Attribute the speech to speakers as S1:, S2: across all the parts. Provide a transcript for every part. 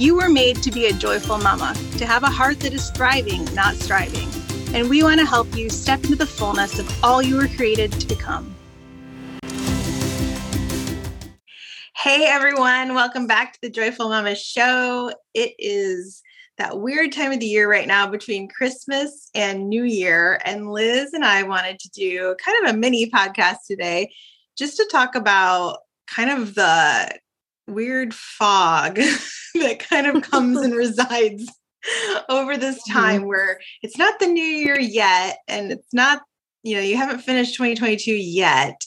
S1: You were made to be a joyful mama, to have a heart that is thriving, not striving. And we want to help you step into the fullness of all you were created to become. Hey everyone, welcome back to the Joyful Mama Show. It is that weird time of the year right now between Christmas and New Year. And Liz and I wanted to do kind of a mini podcast today just to talk about kind of the weird fog that kind of comes and resides over this mm-hmm. time where it's not the new year yet and it's not you know you haven't finished 2022 yet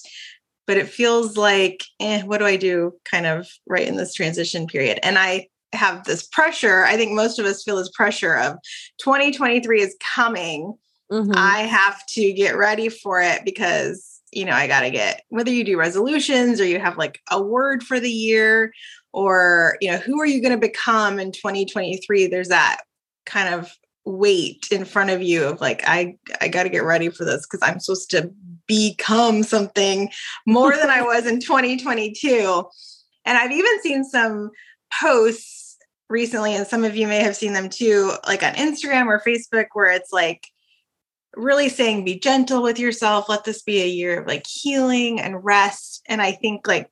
S1: but it feels like, eh, what do I do kind of right in this transition period? And I have this pressure. I think most of us feel this pressure of 2023 is coming. Mm-hmm. I have to get ready for it because, you know, I got to get whether you do resolutions or you have like a word for the year or, you know, who are you going to become in 2023? There's that kind of weight in front of you of like I I got to get ready for this because I'm supposed to become something more than I was in 2022. And I've even seen some posts recently, and some of you may have seen them too, like on Instagram or Facebook, where it's like really saying, be gentle with yourself. Let this be a year of like healing and rest. And I think like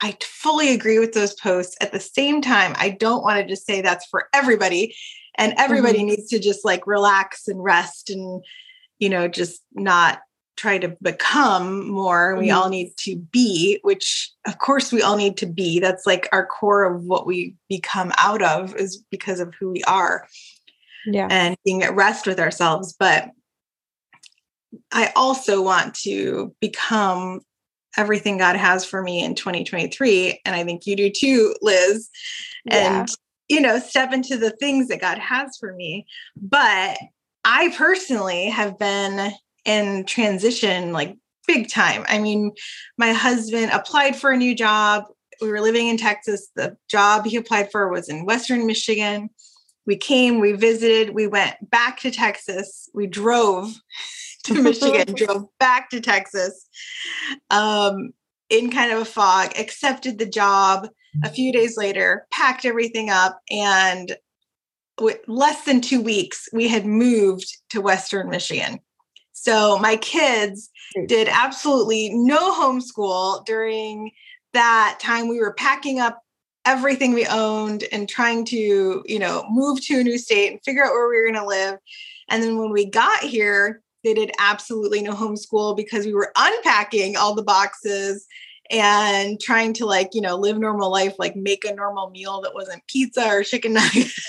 S1: I fully agree with those posts. At the same time, I don't want to just say that's for everybody and everybody mm-hmm. needs to just like relax and rest and you know just not try to become more we mm-hmm. all need to be which of course we all need to be that's like our core of what we become out of is because of who we are yeah and being at rest with ourselves but i also want to become everything god has for me in 2023 and i think you do too liz yeah. and you know step into the things that god has for me but i personally have been in transition like big time. I mean, my husband applied for a new job. We were living in Texas. The job he applied for was in Western Michigan. We came, we visited, we went back to Texas. We drove to Michigan, drove back to Texas um, in kind of a fog, accepted the job. A few days later, packed everything up, and with less than two weeks, we had moved to Western Michigan. So my kids did absolutely no homeschool during that time. We were packing up everything we owned and trying to, you know, move to a new state and figure out where we were going to live. And then when we got here, they did absolutely no homeschool because we were unpacking all the boxes and trying to like, you know, live normal life, like make a normal meal that wasn't pizza or chicken nuggets.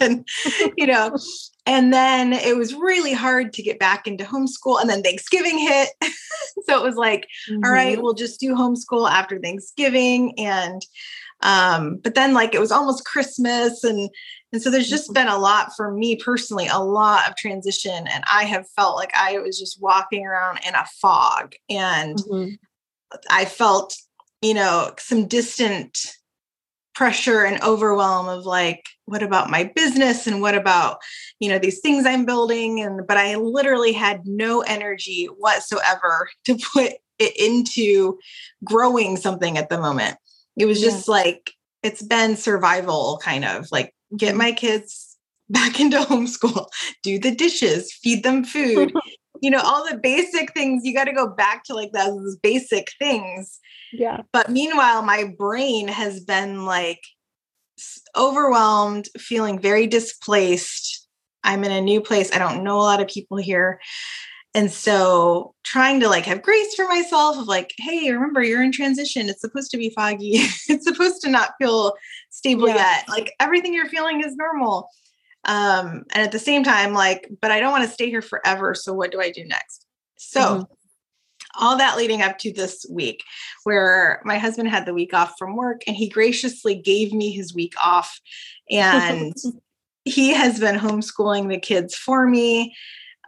S1: and you know and then it was really hard to get back into homeschool and then thanksgiving hit so it was like mm-hmm. all right mm-hmm. we'll just do homeschool after thanksgiving and um but then like it was almost christmas and and so there's just mm-hmm. been a lot for me personally a lot of transition and i have felt like i was just walking around in a fog and mm-hmm. i felt you know some distant pressure and overwhelm of like what about my business and what about you know these things i'm building and but i literally had no energy whatsoever to put it into growing something at the moment it was just yeah. like it's been survival kind of like get mm-hmm. my kids back into homeschool do the dishes feed them food you know all the basic things you got to go back to like those basic things
S2: yeah.
S1: But meanwhile, my brain has been like overwhelmed, feeling very displaced. I'm in a new place. I don't know a lot of people here. And so trying to like have grace for myself of like, hey, remember you're in transition. It's supposed to be foggy. it's supposed to not feel stable yeah. yet. Like everything you're feeling is normal. Um, and at the same time, like, but I don't want to stay here forever. So what do I do next? So mm-hmm. all that leading up to this week where my husband had the week off from work and he graciously gave me his week off. And he has been homeschooling the kids for me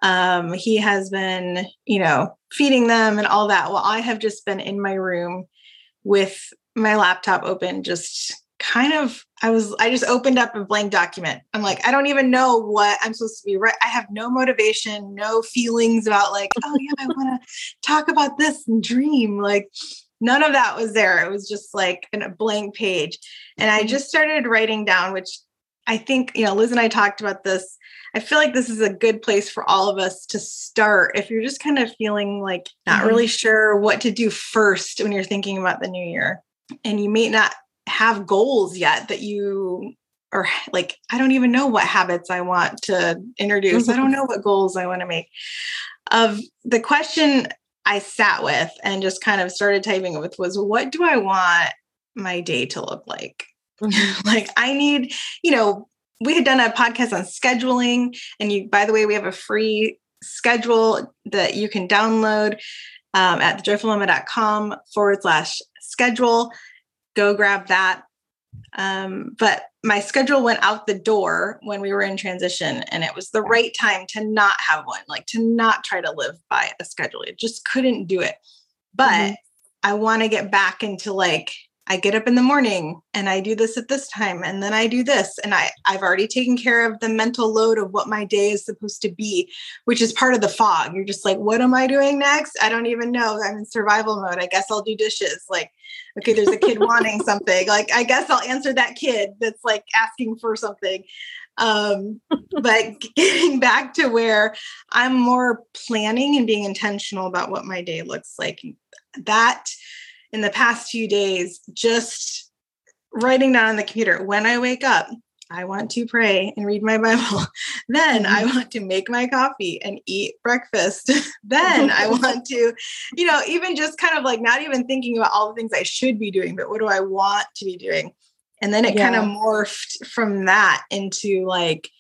S1: um, he has been, you know, feeding them and all that. Well, I have just been in my room with my laptop open, just kind of I was I just opened up a blank document. I'm like, I don't even know what I'm supposed to be right. I have no motivation, no feelings about like, oh yeah, I want to talk about this and dream. Like none of that was there. It was just like a blank page. And I mm-hmm. just started writing down, which I think, you know, Liz and I talked about this I feel like this is a good place for all of us to start if you're just kind of feeling like not mm-hmm. really sure what to do first when you're thinking about the new year. And you may not have goals yet that you are like, I don't even know what habits I want to introduce. Mm-hmm. I don't know what goals I want to make. Of the question I sat with and just kind of started typing with was, what do I want my day to look like? Like I need, you know, we had done a podcast on scheduling and you by the way we have a free schedule that you can download um, at thejoyfulmama.com forward slash schedule. Go grab that. Um, but my schedule went out the door when we were in transition and it was the right time to not have one like to not try to live by a schedule. It just couldn't do it. But mm-hmm. i want to get back into like I get up in the morning and I do this at this time and then I do this and I I've already taken care of the mental load of what my day is supposed to be which is part of the fog. You're just like what am I doing next? I don't even know. I'm in survival mode. I guess I'll do dishes. Like okay there's a kid wanting something. Like I guess I'll answer that kid that's like asking for something. Um but getting back to where I'm more planning and being intentional about what my day looks like that in the past few days just writing down on the computer when I wake up, I want to pray and read my Bible. then I mm-hmm. want to make my coffee and eat breakfast. then I want to, you know, even just kind of like not even thinking about all the things I should be doing, but what do I want to be doing? And then it yeah. kind of morphed from that into like,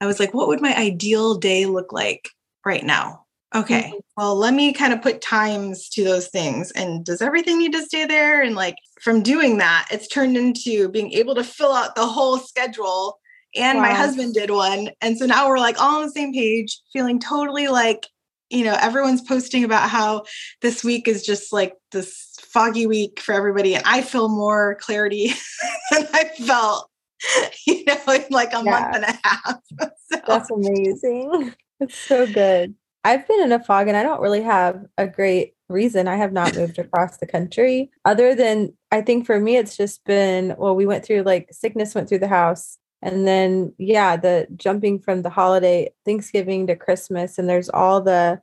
S1: I was like, what would my ideal day look like right now? Okay. Mm-hmm. Well, let me kind of put times to those things. And does everything need to stay there? And like from doing that, it's turned into being able to fill out the whole schedule. And wow. my husband did one. And so now we're like all on the same page, feeling totally like, you know, everyone's posting about how this week is just like this foggy week for everybody. And I feel more clarity than I felt, you know, in like a yeah. month and a half.
S2: So. That's amazing. It's so good. I've been in a fog and I don't really have a great reason. I have not moved across the country other than I think for me, it's just been, well, we went through like sickness went through the house. And then, yeah, the jumping from the holiday Thanksgiving to Christmas, and there's all the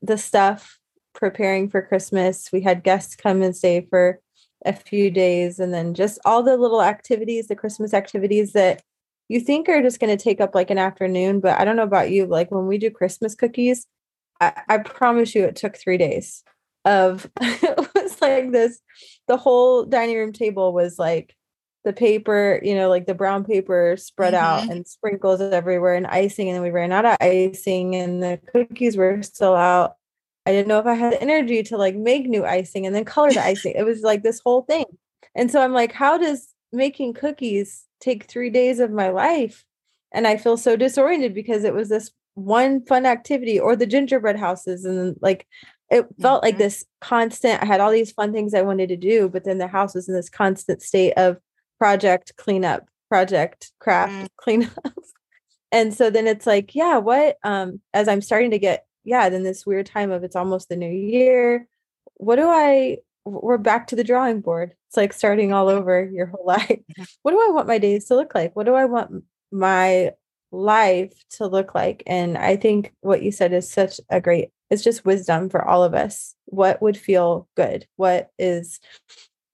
S2: the stuff preparing for Christmas. We had guests come and stay for a few days, and then just all the little activities, the Christmas activities that you think are just going to take up like an afternoon, but I don't know about you. Like when we do Christmas cookies, I, I promise you it took three days of it was like this. The whole dining room table was like the paper, you know, like the brown paper spread mm-hmm. out and sprinkles everywhere and icing. And then we ran out of icing and the cookies were still out. I didn't know if I had the energy to like make new icing and then color the icing. It was like this whole thing. And so I'm like, how does making cookies take three days of my life and i feel so disoriented because it was this one fun activity or the gingerbread houses and like it felt mm-hmm. like this constant i had all these fun things i wanted to do but then the house was in this constant state of project cleanup project craft mm. cleanup and so then it's like yeah what um as i'm starting to get yeah then this weird time of it's almost the new year what do i we're back to the drawing board. It's like starting all over your whole life. What do I want my days to look like? What do I want my life to look like? And I think what you said is such a great, it's just wisdom for all of us. What would feel good? What is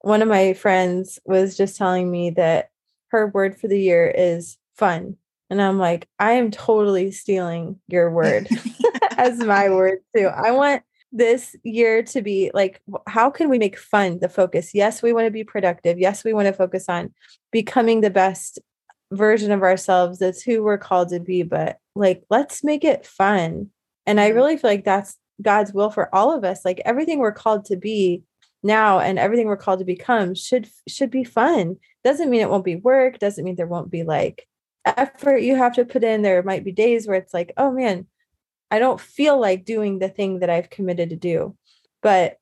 S2: one of my friends was just telling me that her word for the year is fun. And I'm like, I am totally stealing your word as my word too. I want this year to be like, how can we make fun the focus? Yes, we want to be productive. Yes, we want to focus on becoming the best version of ourselves. That's who we're called to be. But like, let's make it fun. And I mm-hmm. really feel like that's God's will for all of us. Like everything we're called to be now and everything we're called to become should should be fun. Doesn't mean it won't be work, doesn't mean there won't be like effort you have to put in. There might be days where it's like, oh man, I don't feel like doing the thing that I've committed to do. But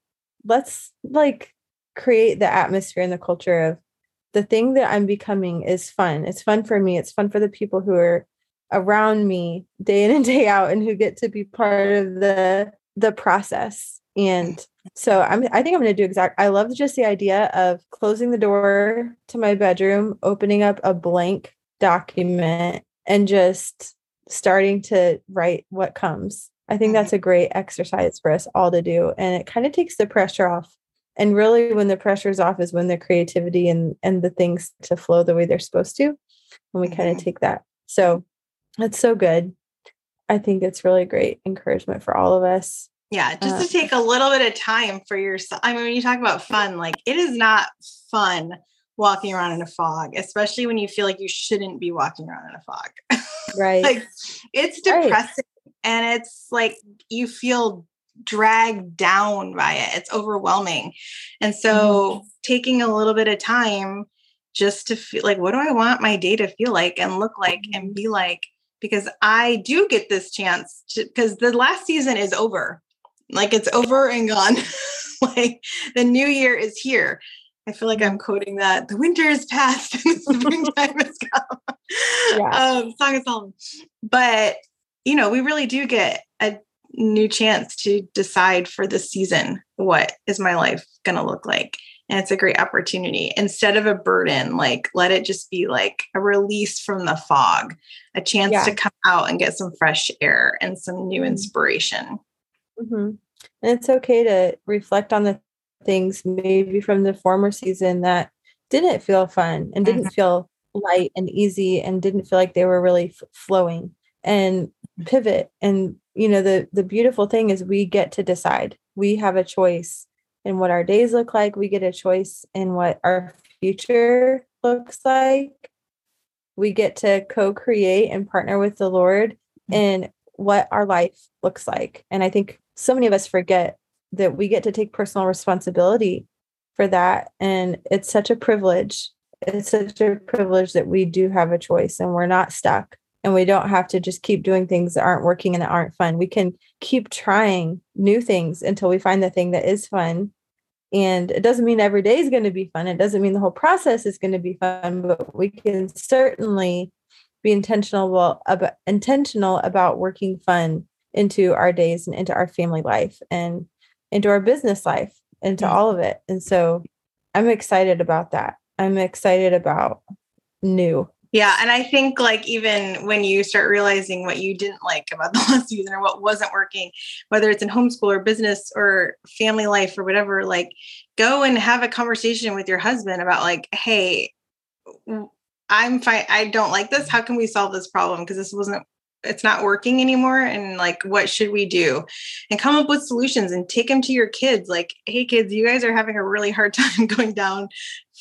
S2: let's like create the atmosphere and the culture of the thing that I'm becoming is fun. It's fun for me. It's fun for the people who are around me day in and day out and who get to be part of the the process. And so I'm I think I'm going to do exact I love just the idea of closing the door to my bedroom, opening up a blank document and just starting to write what comes. I think that's mm-hmm. a great exercise for us all to do. And it kind of takes the pressure off. And really when the pressure is off is when the creativity and and the things to flow the way they're supposed to. And we kind of mm-hmm. take that. So that's so good. I think it's really great encouragement for all of us.
S1: Yeah, just uh, to take a little bit of time for yourself. I mean, when you talk about fun, like it is not fun walking around in a fog, especially when you feel like you shouldn't be walking around in a fog.
S2: Right.
S1: like it's depressing right. and it's like you feel dragged down by it. It's overwhelming. And so mm-hmm. taking a little bit of time just to feel like what do I want my day to feel like and look like and mm-hmm. be like because I do get this chance because the last season is over. Like it's over and gone. like the new year is here. I feel like I'm quoting that the winter is past and the springtime has come. Yeah. Um, Song of Solomon. But you know, we really do get a new chance to decide for this season what is my life going to look like and it's a great opportunity instead of a burden like let it just be like a release from the fog a chance yeah. to come out and get some fresh air and some new mm-hmm. inspiration
S2: mm-hmm. and it's okay to reflect on the things maybe from the former season that didn't feel fun and didn't mm-hmm. feel light and easy and didn't feel like they were really f- flowing and mm-hmm. pivot and you know the the beautiful thing is we get to decide we have a choice in what our days look like we get a choice in what our future looks like we get to co-create and partner with the lord mm-hmm. in what our life looks like and i think so many of us forget that we get to take personal responsibility for that. And it's such a privilege. It's such a privilege that we do have a choice and we're not stuck and we don't have to just keep doing things that aren't working and that aren't fun. We can keep trying new things until we find the thing that is fun. And it doesn't mean every day is going to be fun. It doesn't mean the whole process is going to be fun, but we can certainly be intentional about intentional about working fun into our days and into our family life. And into our business life, into mm-hmm. all of it. And so I'm excited about that. I'm excited about new.
S1: Yeah. And I think like even when you start realizing what you didn't like about the last season or what wasn't working, whether it's in homeschool or business or family life or whatever, like go and have a conversation with your husband about like, hey, I'm fine. I don't like this. How can we solve this problem? Because this wasn't it's not working anymore and like what should we do? And come up with solutions and take them to your kids like hey kids you guys are having a really hard time going down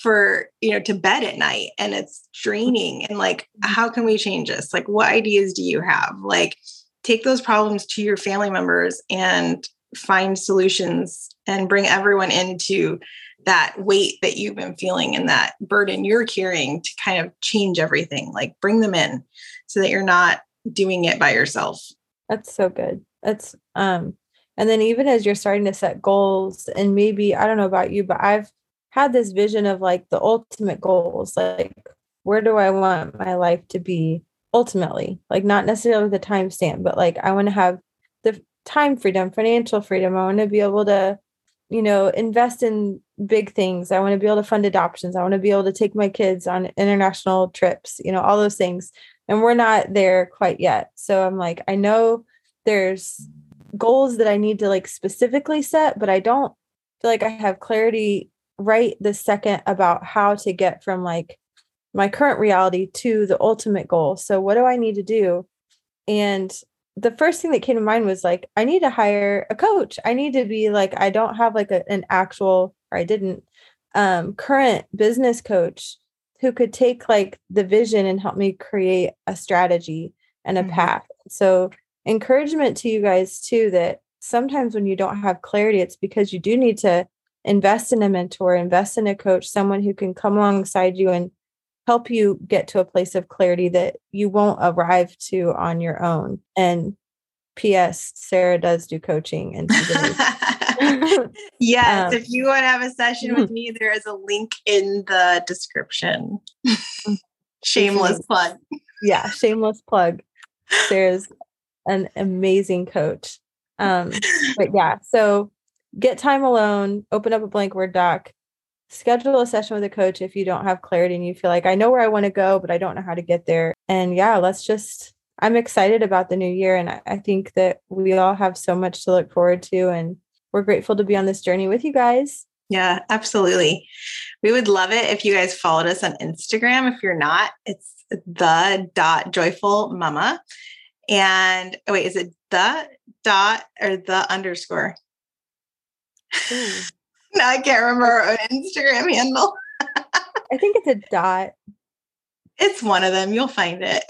S1: for you know to bed at night and it's draining and like mm-hmm. how can we change this? Like what ideas do you have? Like take those problems to your family members and find solutions and bring everyone into that weight that you've been feeling and that burden you're carrying to kind of change everything. Like bring them in so that you're not doing it by yourself.
S2: That's so good. That's um and then even as you're starting to set goals and maybe I don't know about you but I've had this vision of like the ultimate goals like where do I want my life to be ultimately? Like not necessarily the timestamp but like I want to have the time freedom, financial freedom. I want to be able to you know invest in big things. I want to be able to fund adoptions. I want to be able to take my kids on international trips, you know, all those things and we're not there quite yet so i'm like i know there's goals that i need to like specifically set but i don't feel like i have clarity right this second about how to get from like my current reality to the ultimate goal. So what do I need to do? And the first thing that came to mind was like, I need to hire a coach. I need to be like, I don't have like a, an actual, or I didn't, um, current business coach who could take like the vision and help me create a strategy and a mm-hmm. path. So, encouragement to you guys too that sometimes when you don't have clarity, it's because you do need to invest in a mentor, invest in a coach, someone who can come alongside you and help you get to a place of clarity that you won't arrive to on your own. And P.S. Sara does do coaching and
S1: yes, um, if you want to have a session with me, there is a link in the description. Mm, shameless plug.
S2: Yeah, shameless plug. Sara's an amazing coach. Um, but yeah, so get time alone, open up a blank Word doc, schedule a session with a coach if you don't have clarity and you feel like I know where I want to go, but I don't know how to get there. And yeah, let's just, I'm excited about the new year. And I, I think that we all have so much to look forward to. And we're grateful to be on this journey with you guys.
S1: Yeah, absolutely. We would love it if you guys followed us on Instagram. If you're not, it's the dot joyful mama. And oh, wait, is it the dot or the underscore? I can't remember an Instagram handle.
S2: I think it's a dot.
S1: It's one of them. You'll find it.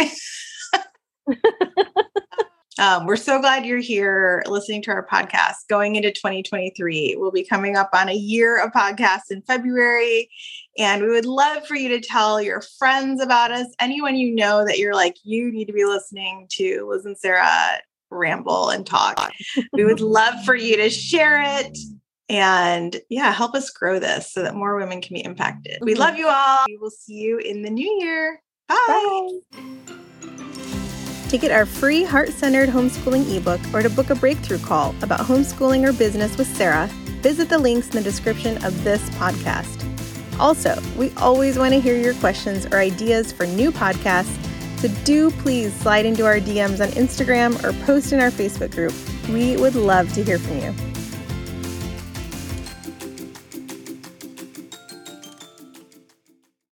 S1: um, we're so glad you're here listening to our podcast going into 2023. We'll be coming up on a year of podcasts in February. And we would love for you to tell your friends about us, anyone you know that you're like, you need to be listening to Liz and Sara ramble and talk. we would love for you to share it and yeah, help us grow this so that more women can be impacted. Mm-hmm. We love you all. We will see you in the new year. Bye. Bye. To get our free heart centered homeschooling ebook or to book a breakthrough call about homeschooling or business with Sara, visit the links in the description of this podcast. Also, we always want to hear your questions or ideas for new podcasts, so do please slide into our DMs on Instagram or post in our Facebook group. We would love to hear from you.